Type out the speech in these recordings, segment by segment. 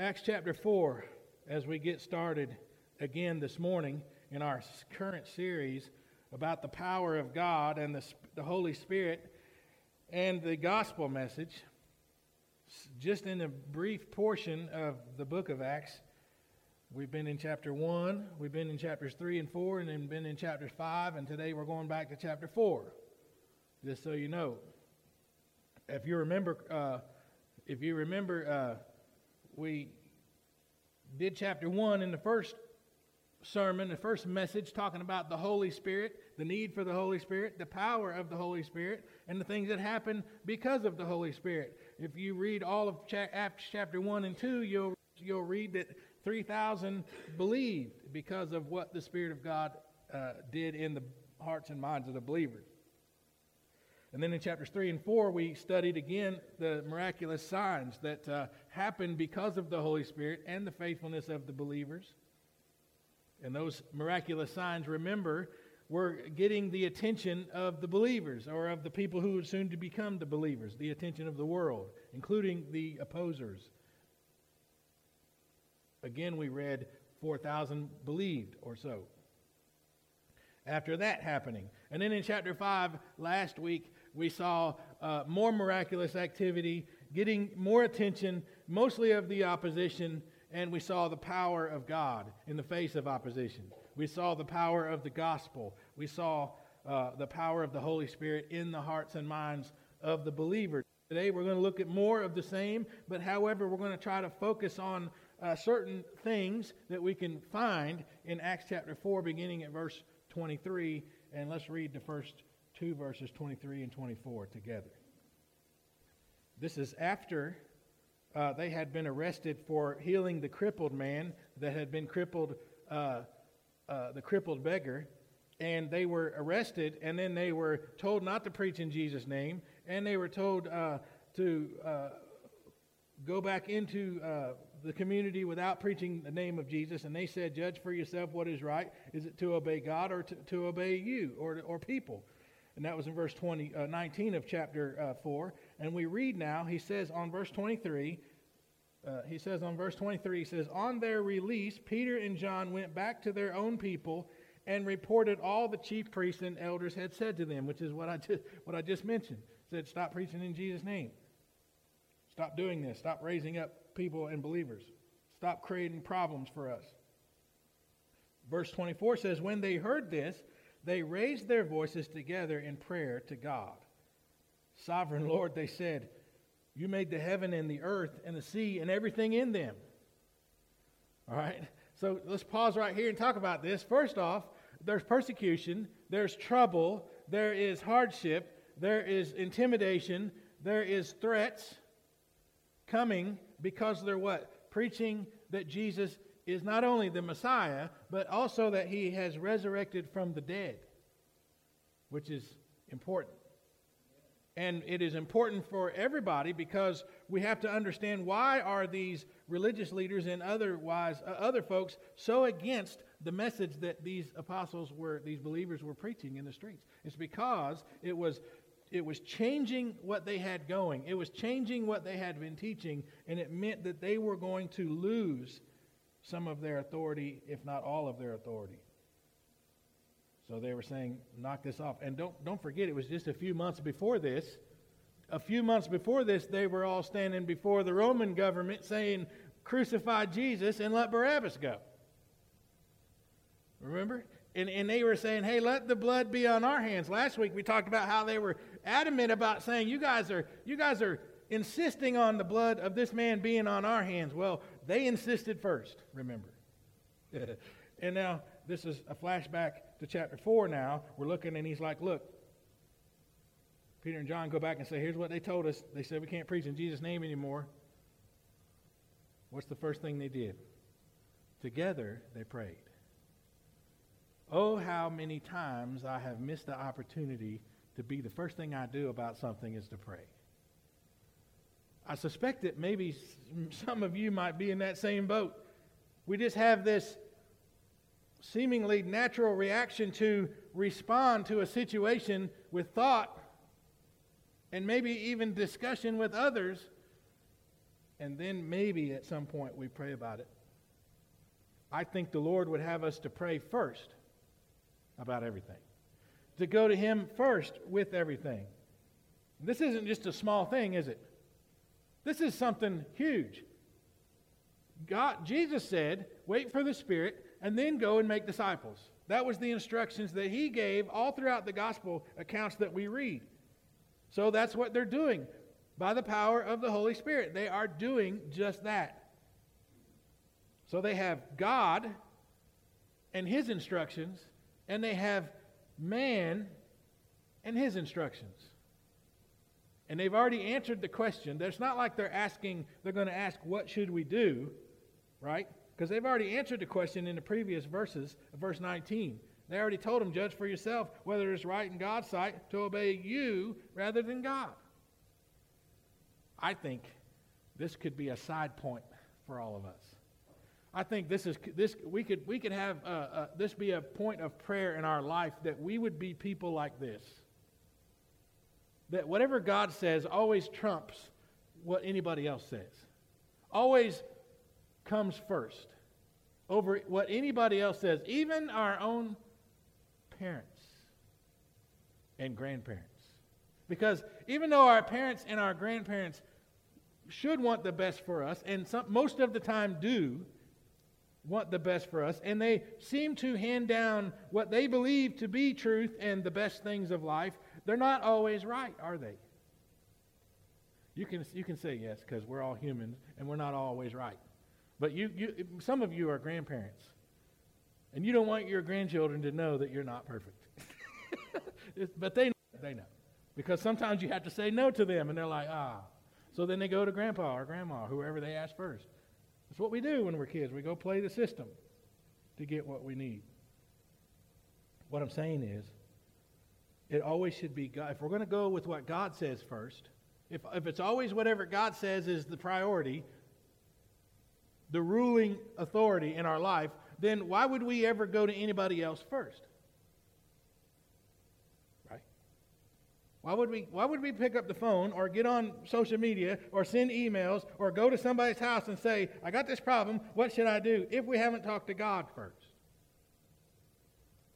Acts chapter 4 as we get started again this morning in our current series about the power of God and the, the Holy Spirit and the gospel message. Just in a brief portion of the book of Acts, we've been in chapter 1, we've been in chapters 3 and 4, and then been in chapters 5, and today we're going back to chapter 4, just so you know. If you remember, uh, if you remember, uh, we did chapter 1 in the first sermon, the first message, talking about the Holy Spirit, the need for the Holy Spirit, the power of the Holy Spirit, and the things that happen because of the Holy Spirit. If you read all of chapter 1 and 2, you'll, you'll read that 3,000 believed because of what the Spirit of God uh, did in the hearts and minds of the believers. And then in chapters 3 and 4, we studied again the miraculous signs that uh, happened because of the Holy Spirit and the faithfulness of the believers. And those miraculous signs, remember, were getting the attention of the believers or of the people who would soon to become the believers, the attention of the world, including the opposers. Again, we read 4,000 believed or so. After that happening. And then in chapter 5 last week, we saw uh, more miraculous activity, getting more attention, mostly of the opposition, and we saw the power of God in the face of opposition. We saw the power of the gospel. We saw uh, the power of the Holy Spirit in the hearts and minds of the believer. Today we're going to look at more of the same, but however, we're going to try to focus on uh, certain things that we can find in Acts chapter 4, beginning at verse 23. And let's read the first 2 verses 23 and 24 together. This is after uh, they had been arrested for healing the crippled man that had been crippled, uh, uh, the crippled beggar. And they were arrested, and then they were told not to preach in Jesus' name, and they were told uh, to uh, go back into uh, the community without preaching the name of Jesus. And they said, Judge for yourself what is right. Is it to obey God or to, to obey you or, or people? And that was in verse 20, uh, 19 of chapter uh, 4. And we read now, he says on verse 23, uh, he says on verse 23, he says, On their release, Peter and John went back to their own people and reported all the chief priests and elders had said to them, which is what I just, what I just mentioned. Said, Stop preaching in Jesus' name. Stop doing this. Stop raising up people and believers. Stop creating problems for us. Verse 24 says, When they heard this, they raised their voices together in prayer to God. Sovereign Lord, they said, You made the heaven and the earth and the sea and everything in them. All right? So let's pause right here and talk about this. First off, there's persecution, there's trouble, there is hardship, there is intimidation, there is threats coming because they're what? Preaching that Jesus is not only the Messiah, but also that he has resurrected from the dead, which is important. And it is important for everybody because we have to understand why are these religious leaders and otherwise uh, other folks so against the message that these apostles were these believers were preaching in the streets. It's because it was it was changing what they had going. It was changing what they had been teaching and it meant that they were going to lose some of their authority, if not all of their authority. So they were saying, knock this off. And don't, don't forget, it was just a few months before this. A few months before this, they were all standing before the Roman government saying, crucify Jesus and let Barabbas go. Remember? And, and they were saying, hey, let the blood be on our hands. Last week we talked about how they were adamant about saying, you guys are, you guys are insisting on the blood of this man being on our hands. Well, they insisted first, remember. and now, this is a flashback to chapter 4 now. We're looking, and he's like, Look, Peter and John go back and say, Here's what they told us. They said we can't preach in Jesus' name anymore. What's the first thing they did? Together, they prayed. Oh, how many times I have missed the opportunity to be the first thing I do about something is to pray. I suspect that maybe some of you might be in that same boat. We just have this seemingly natural reaction to respond to a situation with thought and maybe even discussion with others. and then maybe at some point we pray about it. I think the Lord would have us to pray first about everything, to go to Him first with everything. This isn't just a small thing, is it? This is something huge. God, Jesus said, wait for the Spirit and then go and make disciples. That was the instructions that he gave all throughout the gospel accounts that we read. So that's what they're doing by the power of the Holy Spirit. They are doing just that. So they have God and his instructions, and they have man and his instructions. And they've already answered the question. It's not like they're asking, they're going to ask, what should we do? Right? Because they've already answered the question in the previous verses, verse 19. They already told them, judge for yourself whether it's right in God's sight to obey you rather than God. I think this could be a side point for all of us. I think this is this we could we could have uh, uh, this be a point of prayer in our life that we would be people like this. That whatever God says always trumps what anybody else says. Always comes first over what anybody else says, even our own parents and grandparents. Because even though our parents and our grandparents should want the best for us, and some, most of the time do want the best for us, and they seem to hand down what they believe to be truth and the best things of life, they're not always right, are they? You can, you can say yes, because we're all humans and we're not always right. But you, you, some of you are grandparents, and you don't want your grandchildren to know that you're not perfect. but they know, they know. Because sometimes you have to say no to them, and they're like, ah. So then they go to grandpa or grandma, whoever they ask first. That's what we do when we're kids. We go play the system to get what we need. What I'm saying is, it always should be God. If we're going to go with what God says first, if, if it's always whatever God says is the priority, the ruling authority in our life, then why would we ever go to anybody else first? Why would we why would we pick up the phone or get on social media or send emails or go to somebody's house and say, "I got this problem, what should I do?" if we haven't talked to God first?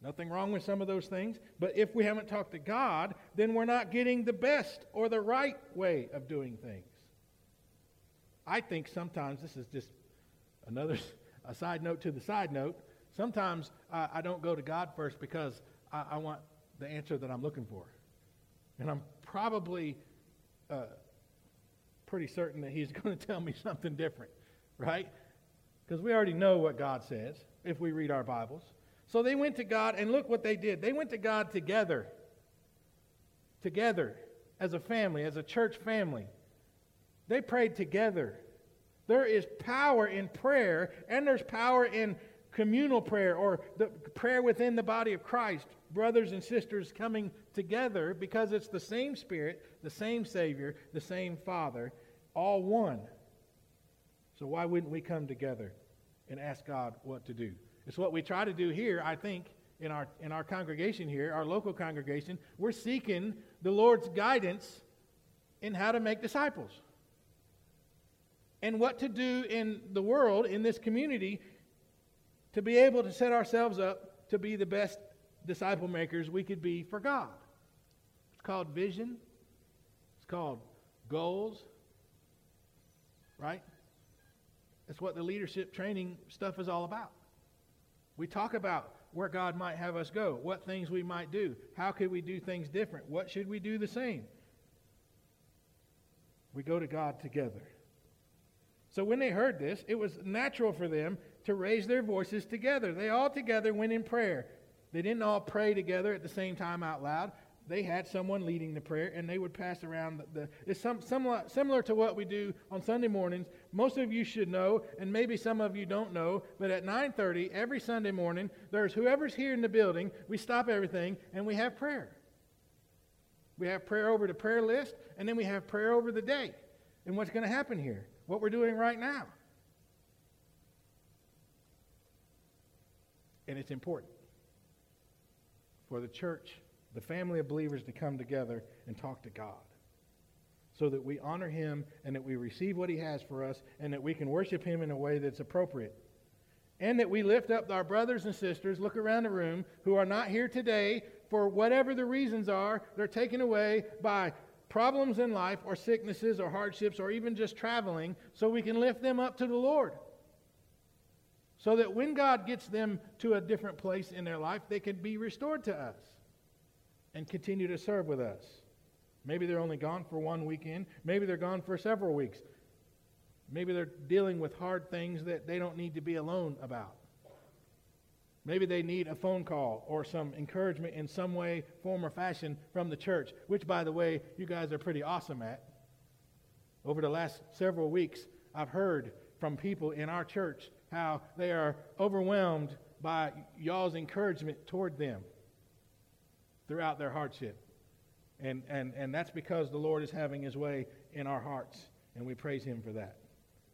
Nothing wrong with some of those things, but if we haven't talked to God, then we're not getting the best or the right way of doing things. I think sometimes this is just Another a side note to the side note. Sometimes I, I don't go to God first because I, I, want the answer that I'm looking for, and I'm probably uh, pretty certain that He's going to tell me something different, right? Because we already know what God says if we read our Bibles. So they went to God, and look what they did. They went to God together. Together, as a family, as a church family. They prayed together. There is power in prayer, and there's power in communal prayer or the prayer within the body of Christ, brothers and sisters coming together because it's the same Spirit, the same Savior, the same Father, all one. So why wouldn't we come together and ask God what to do? It's what we try to do here, I think, in our in our congregation here, our local congregation. We're seeking the Lord's guidance in how to make disciples and what to do in the world, in this community, to be able to set ourselves up to be the best disciple makers we could be for God. It's called vision, it's called goals, right? That's what the leadership training stuff is all about. We talk about where God might have us go, what things we might do, how could we do things different, what should we do the same. We go to God together. So when they heard this, it was natural for them to raise their voices together. They all together went in prayer. They didn't all pray together at the same time out loud. They had someone leading the prayer, and they would pass around the. the it's some, similar, similar to what we do on Sunday mornings. Most of you should know, and maybe some of you don't know, but at 9:30 every Sunday morning, there's whoever's here in the building. We stop everything and we have prayer. We have prayer over the prayer list, and then we have prayer over the day. And what's going to happen here? what we're doing right now. And it's important for the church, the family of believers, to come together and talk to God. so that we honor him and that we receive what he has for us and that we can worship him in a way that's appropriate. And that we lift up our brothers and sisters, look around the room, who are not here today for whatever the reasons are. They're taken away by problems in life or sicknesses or hardships or even just traveling, so we can lift them up to the Lord. So that when God gets them to a different place in their life, they can be restored to us and continue to serve with us. Maybe they're only gone for one weekend. Maybe they're gone for several weeks. Maybe they're dealing with hard things that they don't need to be alone about. Maybe they need a phone call or some encouragement in some way, form, or fashion from the church, which, by the way, you guys are pretty awesome at. Over the last several weeks, I've heard from people in our church how they are overwhelmed by y'all's encouragement toward them throughout their hardship. And, and, and that's because the Lord is having his way in our hearts, and we praise him for that.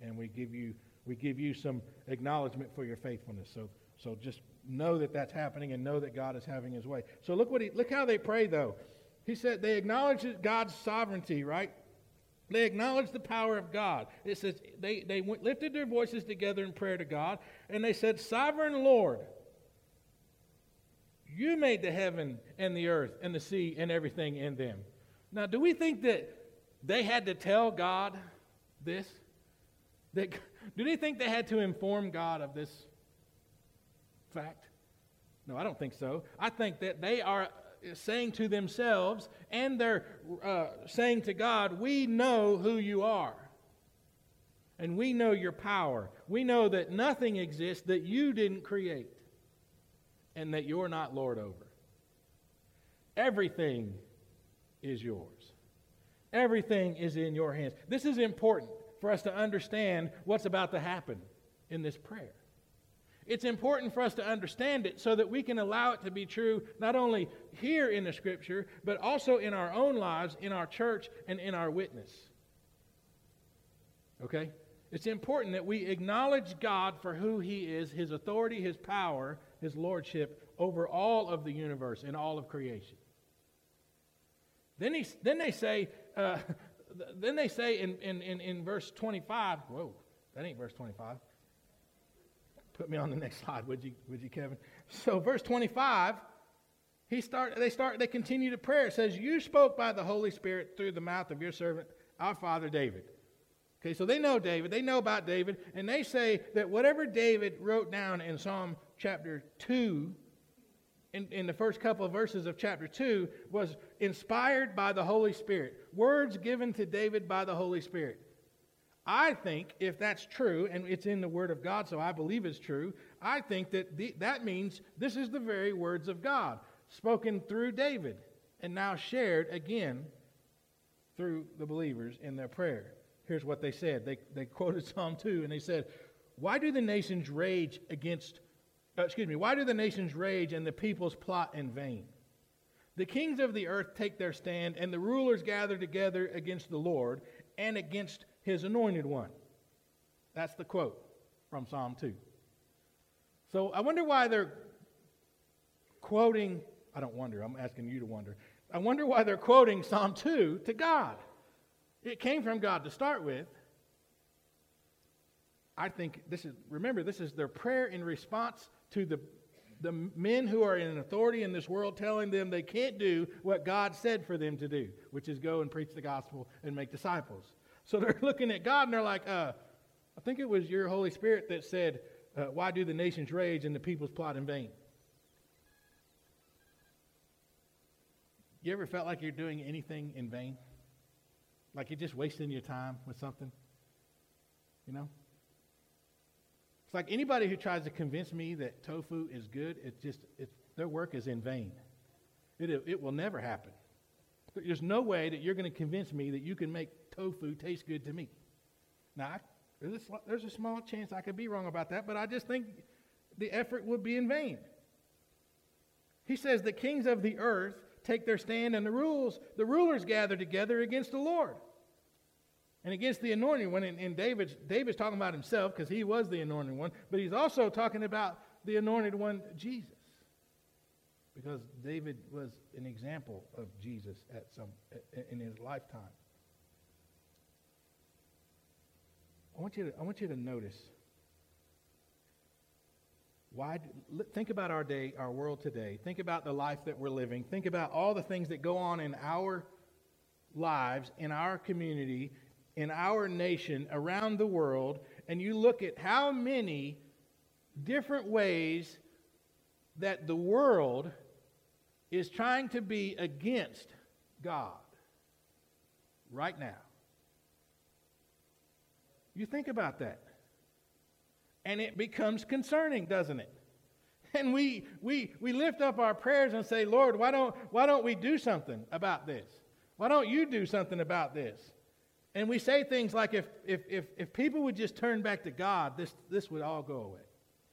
And we give you, we give you some acknowledgement for your faithfulness. So, so just know that that's happening and know that God is having his way. So look, what he, look how they pray, though. He said they acknowledge God's sovereignty, right? They acknowledged the power of God. It says they, they went, lifted their voices together in prayer to God, and they said, Sovereign Lord, you made the heaven and the earth and the sea and everything in them. Now, do we think that they had to tell God this? That, do they think they had to inform God of this fact? No, I don't think so. I think that they are saying to themselves and they're uh, saying to God, We know who you are. And we know your power. We know that nothing exists that you didn't create and that you're not Lord over. Everything is yours. Everything is in your hands. This is important for us to understand what's about to happen in this prayer. It's important for us to understand it so that we can allow it to be true not only here in the scripture, but also in our own lives, in our church, and in our witness. Okay? It's important that we acknowledge God for who He is, His authority, His power, His lordship over all of the universe and all of creation. Then, he, then they say, uh, then they say in, in, in, in verse 25, whoa, that ain't verse 25. Put me on the next slide, would you, would you, Kevin? So, verse 25, he start, they start, they continue to prayer. It says, You spoke by the Holy Spirit through the mouth of your servant, our father David. Okay, so they know David, they know about David, and they say that whatever David wrote down in Psalm chapter 2, in, in the first couple of verses of chapter 2, was inspired by the Holy Spirit. Words given to David by the Holy Spirit. I think if that's true, and it's in the Word of God, so I believe it's true, I think that the, that means this is the very words of God, spoken through David, and now shared again through the believers in their prayer here's what they said. They, they quoted Psalm 2 and they said, Why do the nations rage against, uh, excuse me, why do the nations rage and the peoples plot in vain? The kings of the earth take their stand, and the rulers gather together against the Lord and against his anointed one. That's the quote from Psalm 2. So I wonder why they're quoting, I don't wonder, I'm asking you to wonder. I wonder why they're quoting Psalm 2 to God. It came from God to start with. I think this is, remember, this is their prayer in response to the, the men who are in authority in this world telling them they can't do what God said for them to do, which is go and preach the gospel and make disciples. So they're looking at God and they're like, uh, I think it was your Holy Spirit that said, uh, Why do the nations rage and the peoples plot in vain? You ever felt like you're doing anything in vain? Like you're just wasting your time with something? You know? It's like anybody who tries to convince me that tofu is good, it's just, it's, their work is in vain. It, it will never happen. There's no way that you're going to convince me that you can make tofu tastes good to me. Now, I, there's, a, there's a small chance I could be wrong about that, but I just think the effort would be in vain. He says the kings of the earth take their stand, and the rules, the rulers gather together against the Lord and against the anointed one. And, and David's, David's talking about himself because he was the anointed one, but he's also talking about the anointed one, Jesus. Because David was an example of Jesus at some in his lifetime. I want you to, I want you to notice. Why, think about our day, our world today. Think about the life that we're living. Think about all the things that go on in our lives, in our community, in our nation, around the world, and you look at how many different ways that the world is trying to be against God right now. You think about that. And it becomes concerning, doesn't it? And we, we, we lift up our prayers and say, Lord, why don't, why don't we do something about this? Why don't you do something about this? And we say things like, if, if, if, if people would just turn back to God, this, this would all go away.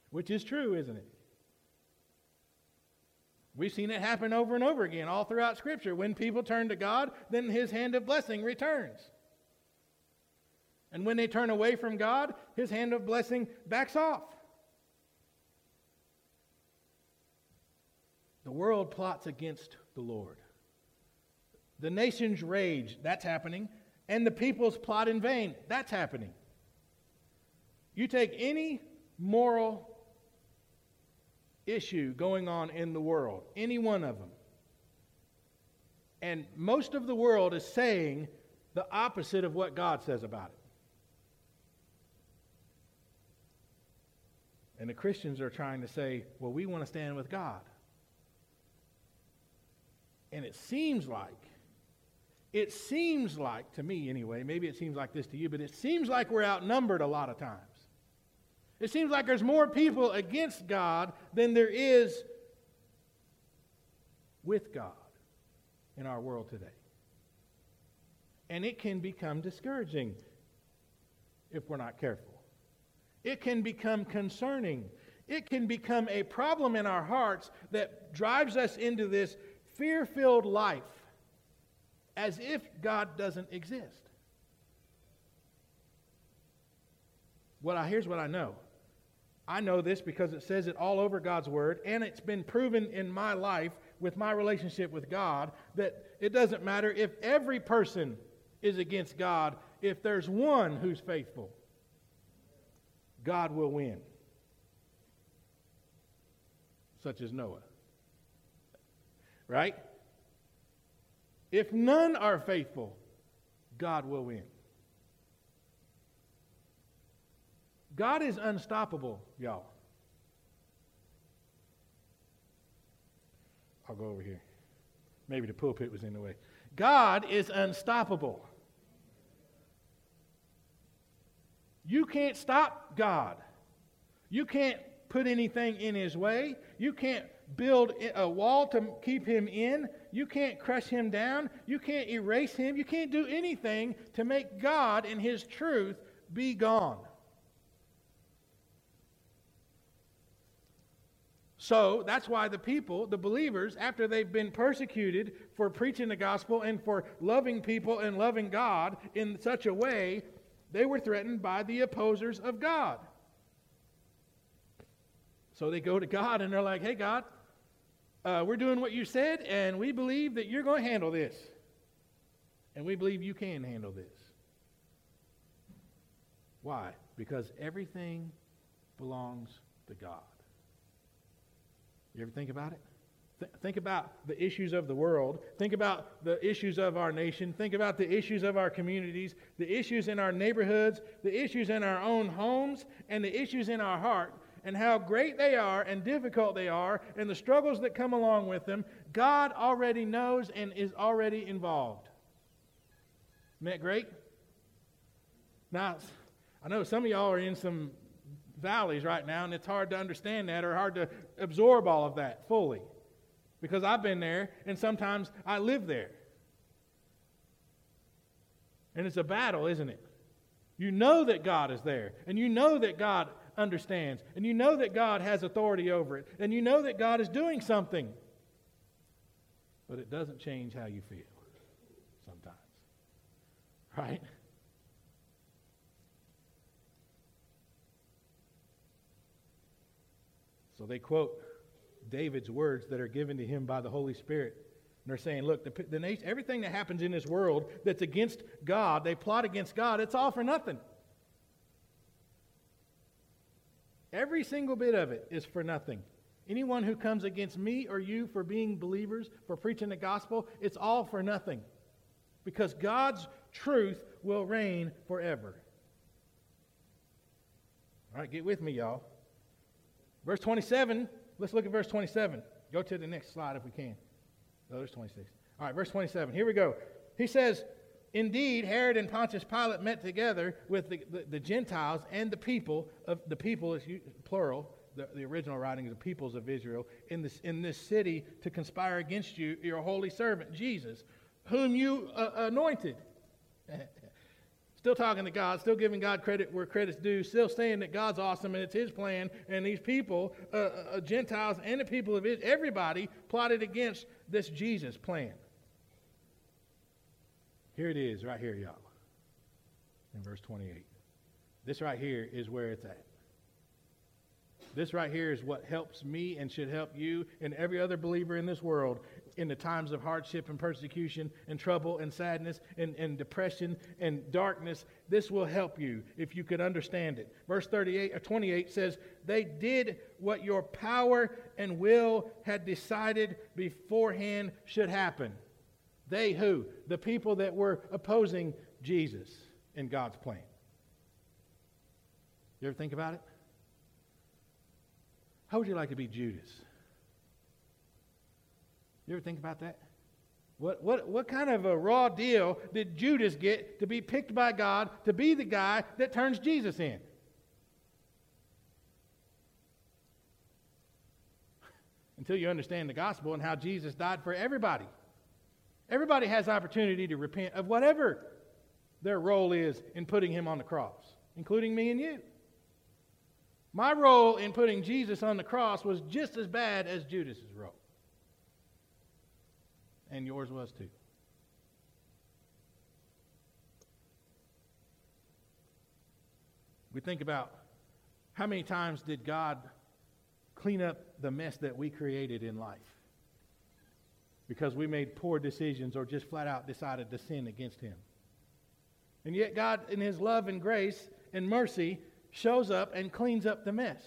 Which is true, isn't it? We've seen it happen over and over again all throughout Scripture. When people turn to God, then His hand of blessing returns. And when they turn away from God, His hand of blessing backs off. The world plots against the Lord. The nations rage, that's happening. And the peoples plot in vain, that's happening. You take any moral issue going on in the world, any one of them. And most of the world is saying the opposite of what God says about it. And the Christians are trying to say, well, we want to stand with God. And it seems like, it seems like, to me anyway, maybe it seems like this to you, but it seems like we're outnumbered a lot of times. It seems like there's more people against God than there is with God in our world today. And it can become discouraging if we're not careful. It can become concerning. It can become a problem in our hearts that drives us into this fear filled life as if God doesn't exist. What I, here's what I know I know this because it says it all over God's Word, and it's been proven in my life with my relationship with God that it doesn't matter if every person is against God, if there's one who's faithful, God will win. Such as Noah. Right? If none are faithful, God will win. God is unstoppable, y'all. I'll go over here. Maybe the pulpit was in the way. God is unstoppable. You can't stop God. You can't put anything in his way. You can't build a wall to keep him in. You can't crush him down. You can't erase him. You can't do anything to make God and his truth be gone. So that's why the people, the believers, after they've been persecuted for preaching the gospel and for loving people and loving God in such a way, they were threatened by the opposers of God. So they go to God and they're like, hey, God, uh, we're doing what you said, and we believe that you're going to handle this. And we believe you can handle this. Why? Because everything belongs to God. You ever think about it? Th- think about the issues of the world. Think about the issues of our nation. Think about the issues of our communities, the issues in our neighborhoods, the issues in our own homes, and the issues in our heart, and how great they are and difficult they are, and the struggles that come along with them. God already knows and is already involved. Isn't that great? Now, I know some of y'all are in some valleys right now, and it's hard to understand that or hard to absorb all of that fully. Because I've been there, and sometimes I live there. And it's a battle, isn't it? You know that God is there, and you know that God understands, and you know that God has authority over it, and you know that God is doing something. But it doesn't change how you feel sometimes. Right? So they quote David's words that are given to him by the Holy Spirit. And they're saying, look, the, the nation, everything that happens in this world that's against God, they plot against God, it's all for nothing. Every single bit of it is for nothing. Anyone who comes against me or you for being believers, for preaching the gospel, it's all for nothing. Because God's truth will reign forever. All right, get with me, y'all. Verse 27, let's look at verse 27. Go to the next slide if we can. No, there's 26. All right, verse 27. Here we go. He says, Indeed, Herod and Pontius Pilate met together with the, the, the Gentiles and the people of the people is plural. The, the original writing is the peoples of Israel in this in this city to conspire against you, your holy servant Jesus, whom you uh, anointed. still talking to God, still giving God credit where credit's due, still saying that God's awesome and it's His plan. And these people, uh, uh, uh Gentiles and the people of Israel, everybody plotted against this Jesus plan. Here it is, right here, y'all, in verse 28. This right here is where it's at. This right here is what helps me and should help you and every other believer in this world in the times of hardship and persecution and trouble and sadness and, and depression and darkness. This will help you if you could understand it. Verse 38 or 28 says, They did what your power and will had decided beforehand should happen. They who? The people that were opposing Jesus in God's plan. You ever think about it? How would you like to be Judas? You ever think about that? What, what, what kind of a raw deal did Judas get to be picked by God to be the guy that turns Jesus in? Until you understand the gospel and how Jesus died for everybody. Everybody has opportunity to repent of whatever their role is in putting him on the cross, including me and you. My role in putting Jesus on the cross was just as bad as Judas's role. And yours was too. We think about how many times did God clean up the mess that we created in life? because we made poor decisions or just flat out decided to sin against Him. And yet, God, in His love and grace and mercy, shows up and cleans up the mess.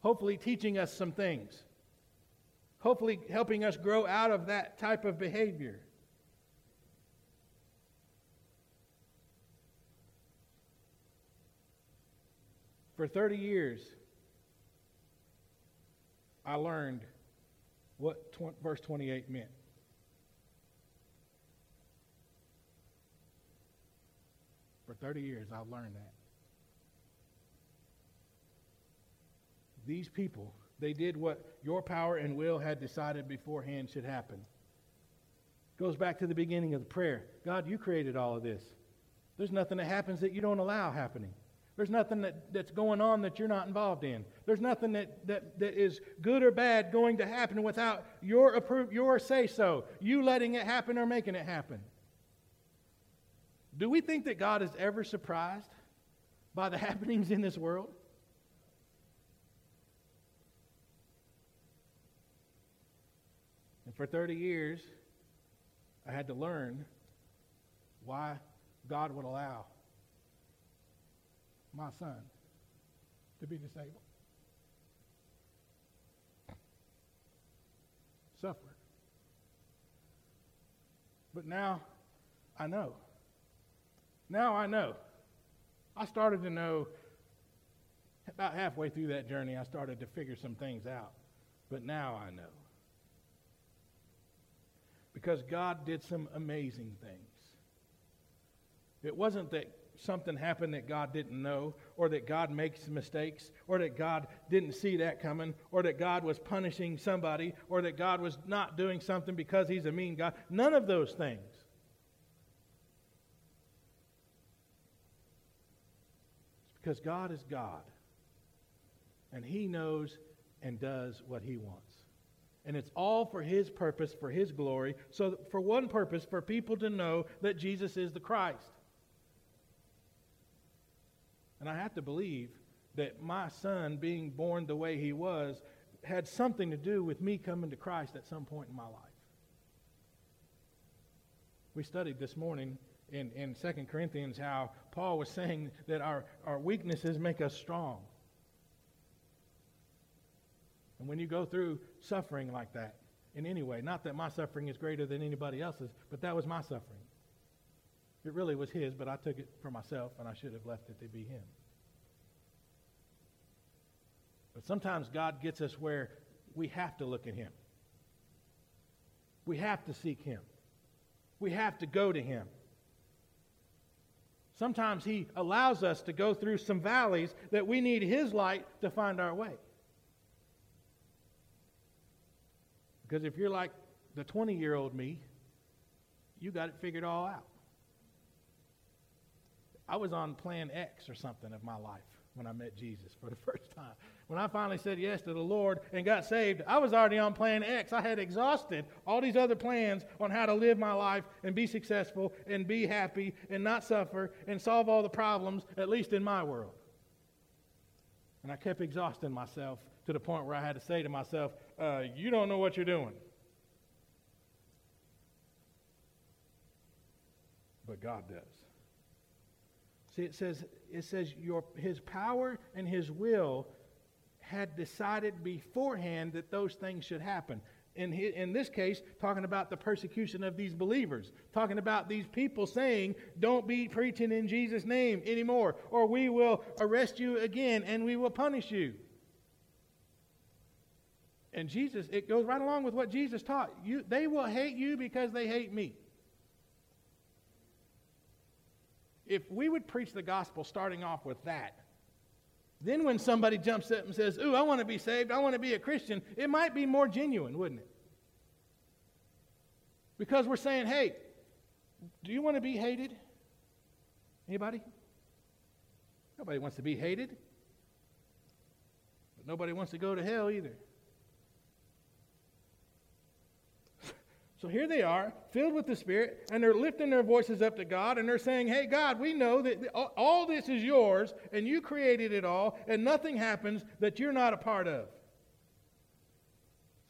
Hopefully, teaching us some things. Hopefully, helping us grow out of that type of behavior. For 30 years, I learned what tw- verse 28 meant. For 30 years, I've learned that. These people, they did what your power and will had decided beforehand should happen. Goes back to the beginning of the prayer. God, you created all of this. There's nothing that happens that you don't allow happening. There's nothing that, that's going on that you're not involved in. There's nothing that, that, that is good or bad going to happen without your approve, your say so, you letting it happen or making it happen. Do we think that God is ever surprised by the happenings in this world? For 30 years, I had to learn why God would allow my son to be disabled. Suffer. But now I know. Now I know. I started to know about halfway through that journey, I started to figure some things out. But now I know. Because God did some amazing things. It wasn't that something happened that God didn't know, or that God makes mistakes, or that God didn't see that coming, or that God was punishing somebody, or that God was not doing something because He's a mean God. None of those things. It's because God is God, and He knows and does what He wants. And it's all for His purpose, for His glory. So, for one purpose, for people to know that Jesus is the Christ. And I have to believe that my son being born the way he was had something to do with me coming to Christ at some point in my life. We studied this morning in, in 2 Corinthians how Paul was saying that our, our weaknesses make us strong. And when you go through suffering like that, in any way, not that my suffering is greater than anybody else's, but that was my suffering. It really was his, but I took it for myself, and I should have left it to be him. But sometimes God gets us where we have to look at him. We have to seek him. We have to go to him. Sometimes he allows us to go through some valleys that we need his light to find our way. Because if you're like the 20 year old me, you got it figured all out. I was on plan X or something of my life when I met Jesus for the first time. When I finally said yes to the Lord and got saved, I was already on plan X. I had exhausted all these other plans on how to live my life and be successful and be happy and not suffer and solve all the problems, at least in my world. And I kept exhausting myself to the point where I had to say to myself, uh, You don't know what you're doing. But God does. See, it says, it says your, his power and his will had decided beforehand that those things should happen. In, his, in this case, talking about the persecution of these believers, talking about these people saying, Don't be preaching in Jesus' name anymore, or we will arrest you again and we will punish you. And Jesus, it goes right along with what Jesus taught. You, they will hate you because they hate me. If we would preach the gospel starting off with that, then when somebody jumps up and says, Ooh, I want to be saved, I want to be a Christian, it might be more genuine, wouldn't it? Because we're saying, hey, do you want to be hated? Anybody? Nobody wants to be hated. But nobody wants to go to hell either. So here they are, filled with the Spirit, and they're lifting their voices up to God, and they're saying, Hey, God, we know that all this is yours, and you created it all, and nothing happens that you're not a part of.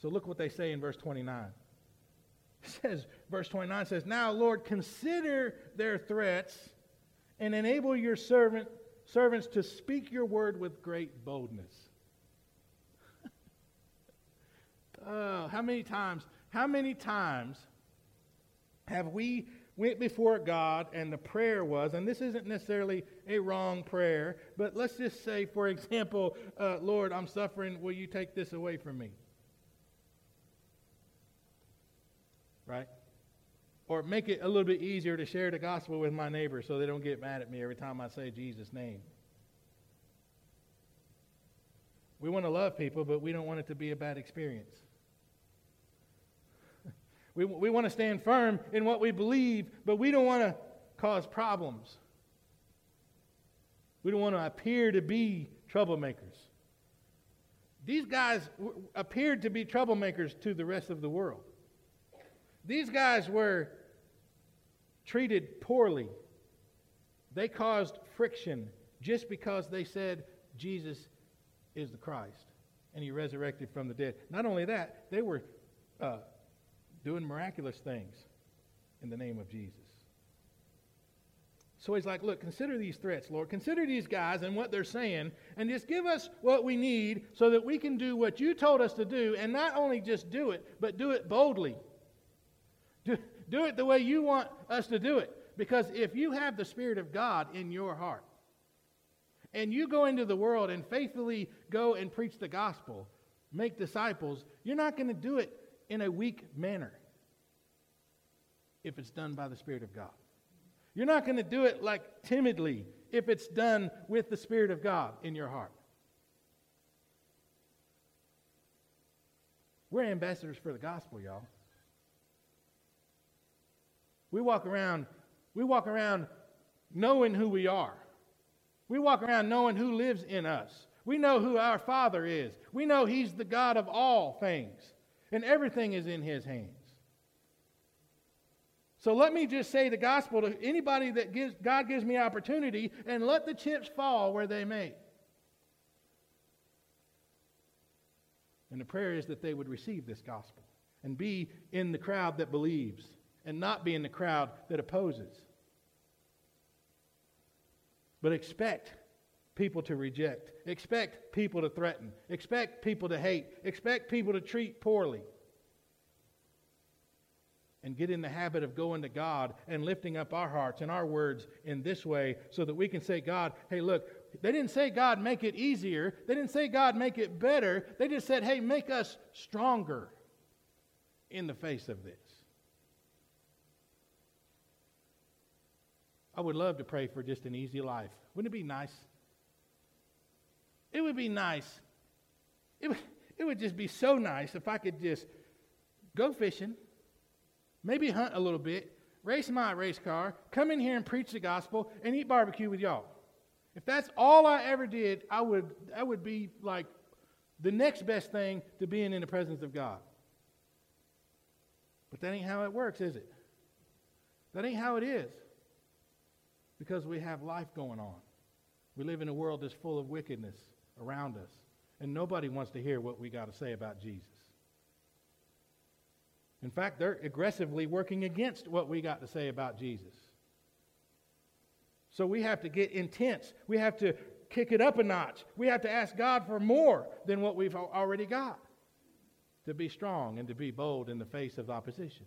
So look what they say in verse 29. It says, verse 29 says, Now, Lord, consider their threats and enable your servant, servants to speak your word with great boldness. oh, how many times how many times have we went before God and the prayer was, and this isn't necessarily a wrong prayer, but let's just say, for example, uh, Lord, I'm suffering. Will you take this away from me? Right? Or make it a little bit easier to share the gospel with my neighbor so they don't get mad at me every time I say Jesus' name. We want to love people, but we don't want it to be a bad experience. We, we want to stand firm in what we believe, but we don't want to cause problems. We don't want to appear to be troublemakers. These guys w- appeared to be troublemakers to the rest of the world. These guys were treated poorly. They caused friction just because they said Jesus is the Christ and he resurrected from the dead. Not only that, they were uh, doing miraculous things in the name of Jesus. So he's like, Look, consider these threats, Lord. Consider these guys and what they're saying, and just give us what we need so that we can do what you told us to do, and not only just do it, but do it boldly. Do, do it the way you want us to do it. Because if you have the Spirit of God in your heart, and you go into the world and faithfully go and preach the gospel, make disciples, you're not going to do it in a weak manner if it's done by the Spirit of God. You're not going to do it like timidly if it's done with the Spirit of God in your heart. We're ambassadors for the gospel, y'all. We walk around, we walk around knowing who we are. We walk around knowing who lives in us. We know who our Father is. We know He's the God of all things, and everything is in His hands. So let me just say the gospel to anybody that gives, God gives me opportunity and let the chips fall where they may. And the prayer is that they would receive this gospel and be in the crowd that believes and not be in the crowd that opposes. But expect people to reject, expect people to threaten, expect people to hate, expect people to treat poorly. And get in the habit of going to God and lifting up our hearts and our words in this way so that we can say, God, hey, look, they didn't say, God, make it easier. They didn't say, God, make it better. They just said, hey, make us stronger in the face of this. I would love to pray for just an easy life. Wouldn't it be nice? It would be nice. It would, it would just be so nice if I could just go fishing, maybe hunt a little bit, race my race car, come in here and preach the gospel, and eat barbecue with y'all. If that's all I ever did, I would, that would be like the next best thing to being in the presence of God. But that ain't how it works, is it? That ain't how it is. Because we have life going on. We live in a world that's full of wickedness around us. And nobody wants to hear what we got to say about Jesus. In fact, they're aggressively working against what we got to say about Jesus. So we have to get intense. We have to kick it up a notch. We have to ask God for more than what we've already got to be strong and to be bold in the face of opposition.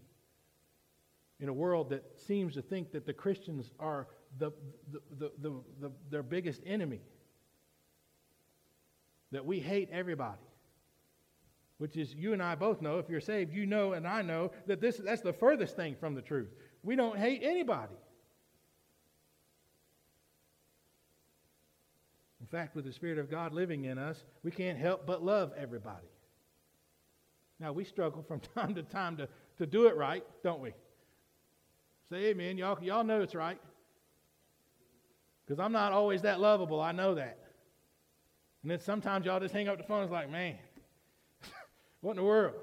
In a world that seems to think that the Christians are the, the, the, the, the their biggest enemy, that we hate everybody which is you and I both know if you're saved, you know and I know that this that's the furthest thing from the truth. We don't hate anybody. In fact, with the Spirit of God living in us, we can't help but love everybody. Now, we struggle from time to time to, to do it right, don't we? Say amen. Y'all, y'all know it's right. Because I'm not always that lovable. I know that. And then sometimes y'all just hang up the phone it's like, man, what in the world?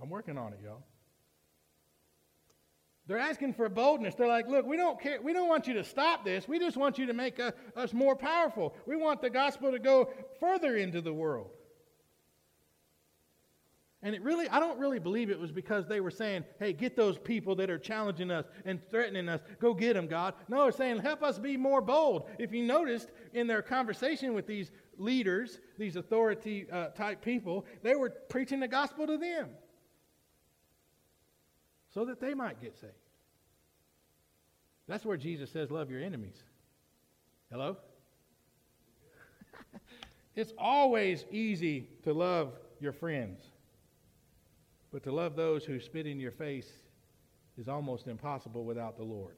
I'm working on it, y'all. They're asking for boldness. They're like, look, we don't care. We don't want you to stop this. We just want you to make us more powerful. We want the gospel to go further into the world. And it really, I don't really believe it was because they were saying, hey, get those people that are challenging us and threatening us. Go get them, God. No, they're saying, help us be more bold. If you noticed in their conversation with these leaders, these authority uh, type people, they were preaching the gospel to them so that they might get saved. That's where Jesus says, Love your enemies. Hello? it's always easy to love your friends, but to love those who spit in your face is almost impossible without the Lord.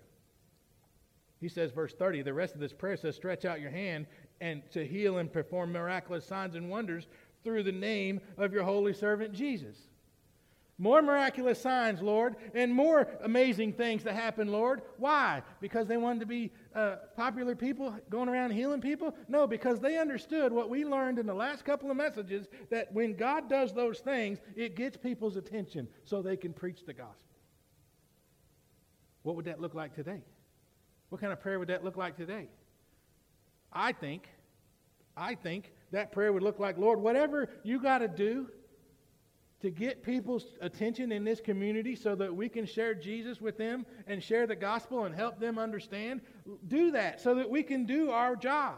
He says, verse 30, the rest of this prayer says, Stretch out your hand and to heal and perform miraculous signs and wonders through the name of your holy servant Jesus. More miraculous signs, Lord, and more amazing things to happen, Lord. Why? Because they wanted to be uh, popular people going around healing people? No, because they understood what we learned in the last couple of messages that when God does those things, it gets people's attention so they can preach the gospel. What would that look like today? What kind of prayer would that look like today? I think, I think that prayer would look like, Lord, whatever you got to do to get people's attention in this community so that we can share Jesus with them and share the gospel and help them understand, do that so that we can do our job.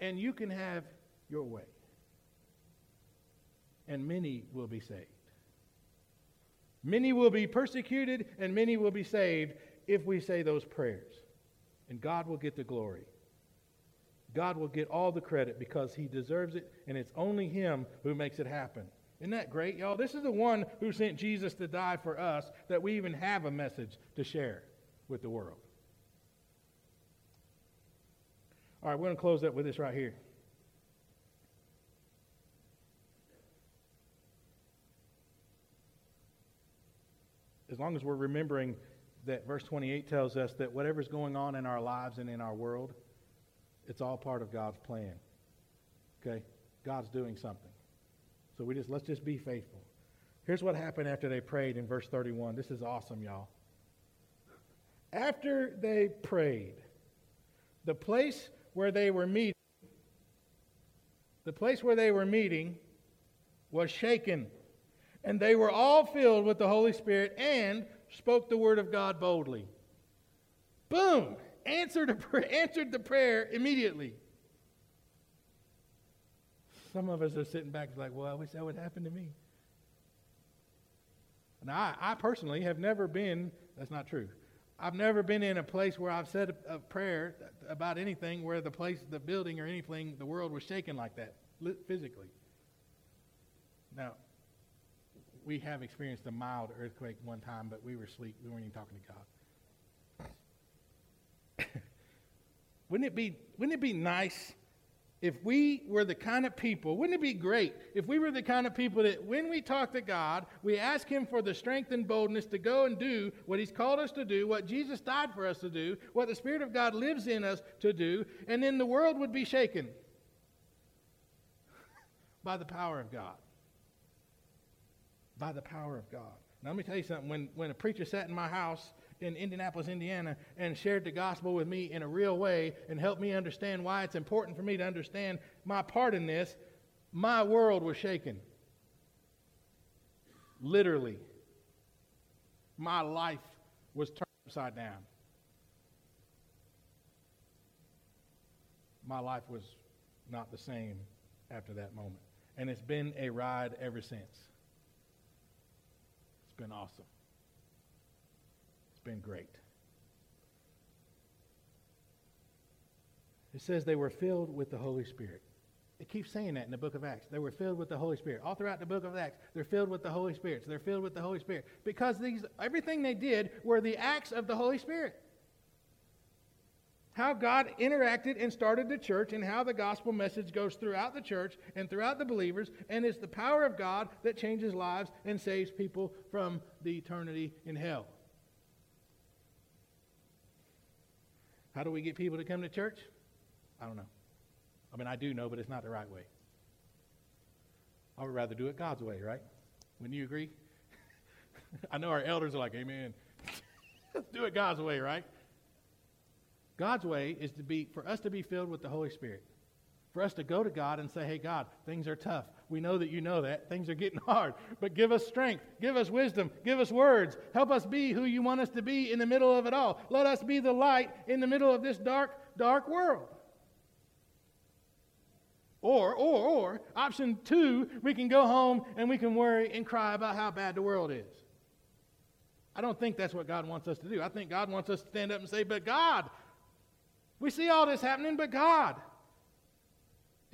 And you can have your way. And many will be saved. Many will be persecuted and many will be saved if we say those prayers. And God will get the glory. God will get all the credit because he deserves it, and it's only him who makes it happen. Isn't that great, y'all? This is the one who sent Jesus to die for us that we even have a message to share with the world. All right, we're going to close up with this right here. As long as we're remembering that verse 28 tells us that whatever's going on in our lives and in our world, it's all part of God's plan. Okay? God's doing something. So we just let's just be faithful. Here's what happened after they prayed in verse 31. This is awesome, y'all. After they prayed, the place where they were meeting, the place where they were meeting was shaken, and they were all filled with the Holy Spirit and spoke the word of God boldly. Boom! answered, answered the prayer immediately. Some of us are sitting back like, well, I wish that would happen to me. Now, I, I personally have never been, that's not true. I've never been in a place where I've said a, a, prayer about anything where the place, the building, or anything, the world was shaken like that physically. Now, we have experienced a mild earthquake one time, but we were asleep. We weren't even talking to God. wouldn't it be Wouldn't it be nice if we were the kind of people, wouldn't it be great if we were the kind of people that when we talk to God, we ask Him for the strength and boldness to go and do what He's called us to do, what Jesus died for us to do, what the Spirit of God lives in us to do, and then the world would be shaken by the power of God. By the power of God. Now, let me tell you something. When, when a preacher sat in my house in Indianapolis, Indiana, and shared the gospel with me in a real way and helped me understand why it's important for me to understand my part in this, my world was shaken. Literally. My life was turned upside down. My life was not the same after that moment. And it's been a ride ever since. It's been awesome been great. It says they were filled with the Holy Spirit. It keeps saying that in the book of Acts. They were filled with the Holy Spirit. All throughout the book of Acts, they're filled with the Holy Spirit. So they're filled with the Holy Spirit. Because these everything they did were the acts of the Holy Spirit. How God interacted and started the church, and how the gospel message goes throughout the church and throughout the believers, and it's the power of God that changes lives and saves people from the eternity in hell. How do we get people to come to church? I don't know. I mean, I do know, but it's not the right way. I would rather do it God's way, right? Wouldn't you agree? I know our elders are like, Amen. Let's do it God's way, right? God's way is to be for us to be filled with the Holy Spirit. For us to go to God and say, Hey, God, things are tough. We know that you know that. Things are getting hard. But give us strength. Give us wisdom. Give us words. Help us be who you want us to be in the middle of it all. Let us be the light in the middle of this dark, dark world. Or, or, or, option two, we can go home and we can worry and cry about how bad the world is. I don't think that's what God wants us to do. I think God wants us to stand up and say, But God, we see all this happening, but God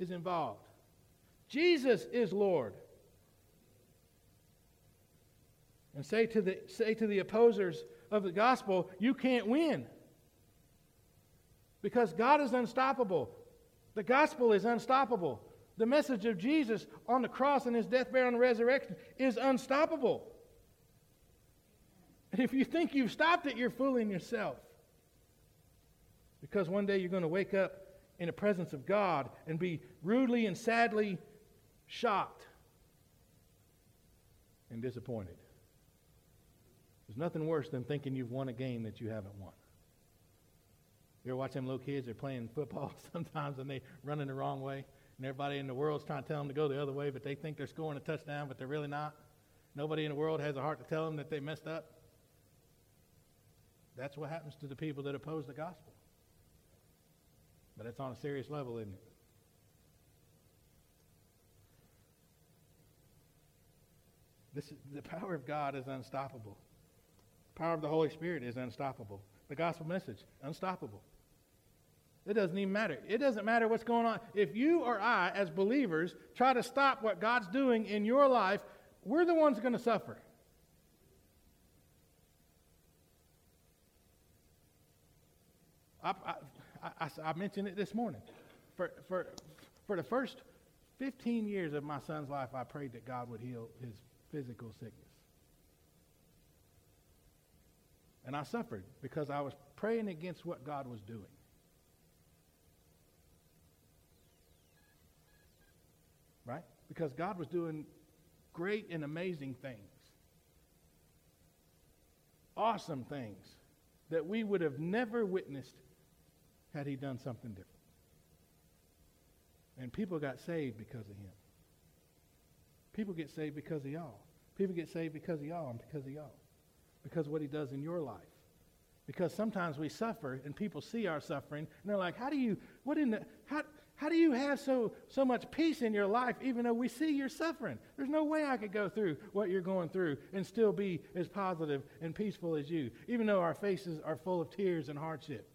is involved. Jesus is Lord. And say to the, say to the opposers of the gospel, you can't win. Because God is unstoppable. The gospel is unstoppable. The message of Jesus on the cross and his death, burial, and resurrection is unstoppable. And if you think you've stopped it, you're fooling yourself. Because one day you're going to wake up in the presence of God and be rudely and sadly shocked and disappointed. There's nothing worse than thinking you've won a game that you haven't won. You ever watch them little kids? They're playing football sometimes and they're running the wrong way, and everybody in the world's trying to tell them to go the other way, but they think they're scoring a touchdown, but they're really not. Nobody in the world has a heart to tell them that they messed up. That's what happens to the people that oppose the gospel. But it's on a serious level, isn't it? This is, the power of God is unstoppable. The power of the Holy Spirit is unstoppable. The gospel message, unstoppable. It doesn't even matter. It doesn't matter what's going on. If you or I, as believers, try to stop what God's doing in your life, we're the ones going to suffer. I, I, I, I, mentioned it this morning. For, for, for the first 15 years of my son's life, I prayed that God would heal his physical sickness. And I suffered because I was praying against what God was doing. Right? Because God was doing great and amazing things. Awesome things that we would have never witnessed had he done something different. And people got saved because of him. People get saved because of y'all. People get saved because of y'all and because of y'all. Because of what he does in your life. Because sometimes we suffer and people see our suffering and they're like, how do you, what in the, how, how do you have so, so much peace in your life even though we see you're suffering? There's no way I could go through what you're going through and still be as positive and peaceful as you, even though our faces are full of tears and hardship.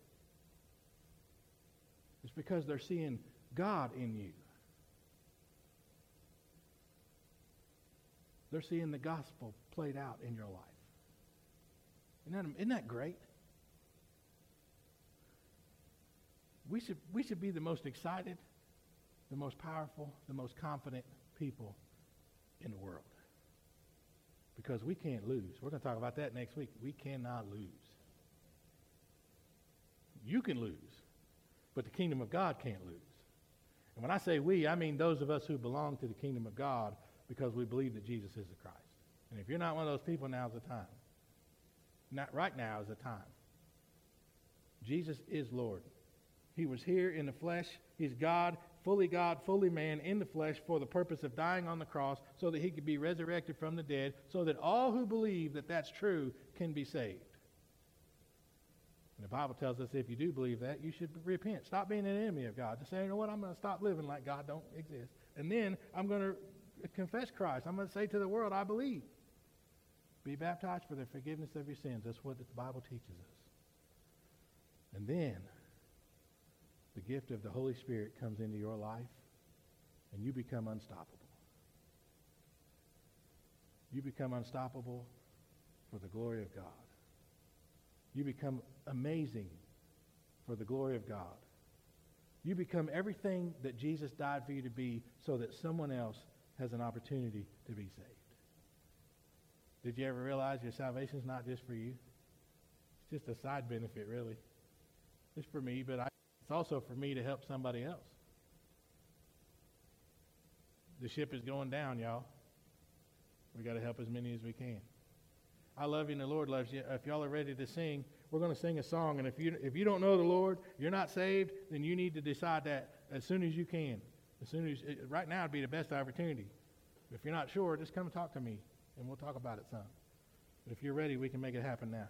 It's because they're seeing God in you. They're seeing the gospel played out in your life. Isn't that, isn't that great? We should, we should be the most excited, the most powerful, the most confident people in the world. Because we can't lose. We're going to talk about that next week. We cannot lose. You can lose, but the kingdom of God can't lose. And when I say we, I mean those of us who belong to the kingdom of God because we believe that Jesus is the Christ. And if you're not one of those people, now's the time. Not right now is the time. Jesus is Lord. He was here in the flesh. He's God, fully God, fully man in the flesh for the purpose of dying on the cross so that he could be resurrected from the dead, so that all who believe that that's true can be saved. And the Bible tells us if you do believe that, you should repent. Stop being an enemy of God. Just say, you know what, I'm going to stop living like God don't exist. And then I'm going to confess Christ. I'm going to say to the world, I believe. Be baptized for the forgiveness of your sins. That's what the Bible teaches us. And then the gift of the Holy Spirit comes into your life and you become unstoppable. You become unstoppable for the glory of God. You become amazing for the glory of God. You become everything that Jesus died for you to be so that someone else has an opportunity to be saved. Did you ever realize your salvation is not just for you? It's just a side benefit, really. It's for me, but I it's also for me to help somebody else. The ship is going down, y'all. We got to help as many as we can. I love you and the Lord loves you. If y'all are ready to sing, we're going to sing a song. And if you, if you don't know the Lord, you're not saved, then you need to decide that as soon as you can. As soon as, right now would be the best opportunity. If you're not sure, just come talk to me and we'll talk about it some. But if you're ready, we can make it happen now.